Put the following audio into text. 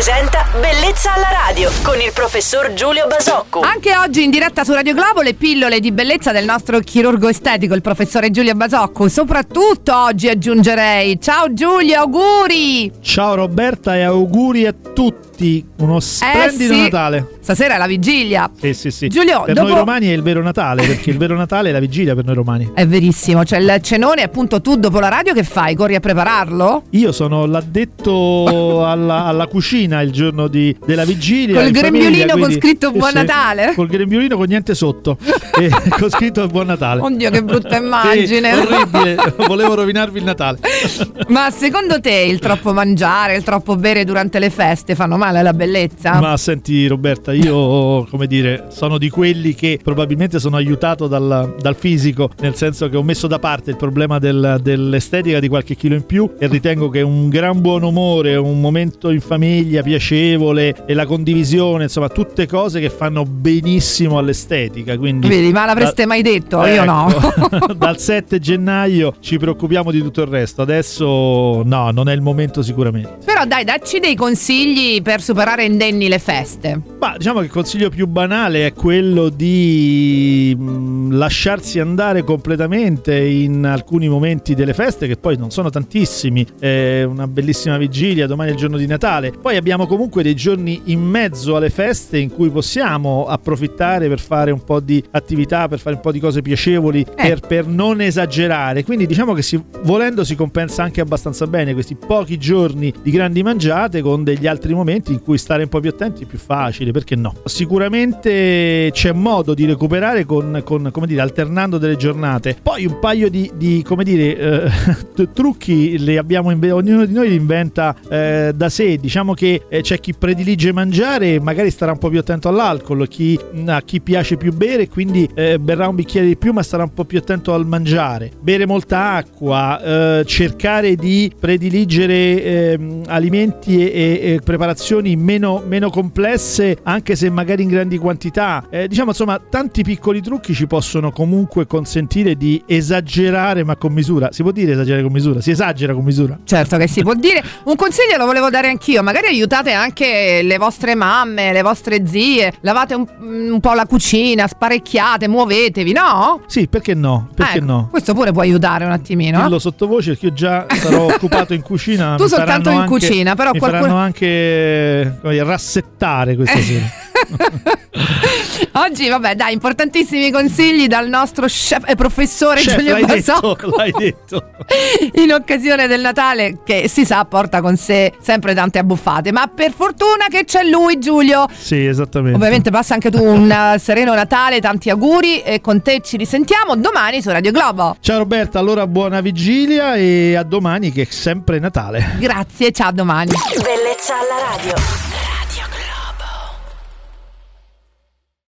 presenta Bellezza alla radio con il professor Giulio Basocco. Anche oggi in diretta su Radio Globo le pillole di bellezza del nostro chirurgo estetico, il professore Giulio Basocco. Soprattutto oggi aggiungerei. Ciao Giulio, auguri! Ciao Roberta e auguri a tutti. Uno splendido Eh sì. Natale. Stasera è la vigilia. Sì, sì, sì. Giulio, per dopo- noi romani è il vero Natale, perché il vero Natale è la vigilia per noi romani. È verissimo, cioè il cenone, appunto, tu dopo la radio che fai? Corri a prepararlo? Io sono l'addetto alla, alla cucina il giorno di- della vigilia. Col in grembiulino famiglia, con scritto sì, Buon sì. Natale? Col grembiulino con niente sotto. e con scritto Buon Natale. Oddio, che brutta Sì, immagine. orribile. Volevo rovinarvi il Natale. Ma secondo te il troppo mangiare, il troppo bere durante le feste fanno male alla bellezza? Ma senti Roberta, io come dire, sono di quelli che probabilmente sono aiutato dal, dal fisico, nel senso che ho messo da parte il problema del- dell'estetica di qualche chilo in più e ritengo che un gran buon umore, un momento in famiglia piacevole e la condivisione, insomma, tutte cose che fanno benissimo all'estetica. Quindi Vedi, ma l'avreste mai detto? Io no. Ecco, dal 7 gennaio ci preoccupiamo di tutto il resto. Adesso no, non è il momento sicuramente. Però dai, dacci dei consigli per superare indenni le feste. Ma diciamo che il consiglio più banale è quello di mh, lasciarsi andare completamente in alcuni momenti delle feste, che poi non sono tantissimi. È una bellissima vigilia, domani è il giorno di Natale. Poi abbiamo comunque dei giorni in mezzo alle feste in cui possiamo approfittare per fare un po' di attività, per fare un po' di cose piacevoli, Eh. per, per non esagerare. Quindi diciamo che si- volendo si compensa anche abbastanza bene questi pochi giorni di grandi mangiate con degli altri momenti in cui stare un po' più attenti è più facile, perché no? Sicuramente c'è modo di recuperare con, con, come dire, alternando delle giornate. Poi un paio di, di, come dire, eh, trucchi li abbiamo inve- ognuno di noi li inventa eh, da sé. Diciamo che eh, c'è chi predilige mangiare e magari starà un po' più attento all'alcol, chi, a chi piace più bere, quindi eh, berrà un bicchiere di più, ma starà un po' più attento al mangiare. Bere molta acqua, eh, cercare di prediligere ehm, alimenti e, e- e preparazioni meno, meno complesse, anche se magari in grandi quantità. Eh, diciamo insomma, tanti piccoli trucchi ci possono comunque consentire di esagerare, ma con misura. Si può dire esagerare con misura? Si esagera con misura. Certo che si può dire. Un consiglio lo volevo dare anch'io. Magari aiutate anche le vostre mamme, le vostre zie. Lavate un, un po' la cucina, sparecchiate, muovetevi, no? Sì, perché no? Perché Ecco, no? Questo pure può aiutare un attimino. Dillo sottovoce perché io già sarò occupato in cucina. Tu soltanto in anche- cucina, però mi qualcuno- faranno anche come dire, rassettare questa sera. Oggi, vabbè, dai, importantissimi consigli dal nostro chef e professore Chef, Giulio l'hai Basocco. detto, l'hai detto. in occasione del Natale, che si sa porta con sé sempre tante abbuffate. Ma per fortuna che c'è lui, Giulio. Sì, esattamente. Ovviamente passa anche tu un eh, sereno Natale, tanti auguri e con te ci risentiamo domani su Radio Globo. Ciao Roberta, allora buona vigilia e a domani che è sempre Natale. Grazie, ciao a domani. Bellezza alla radio.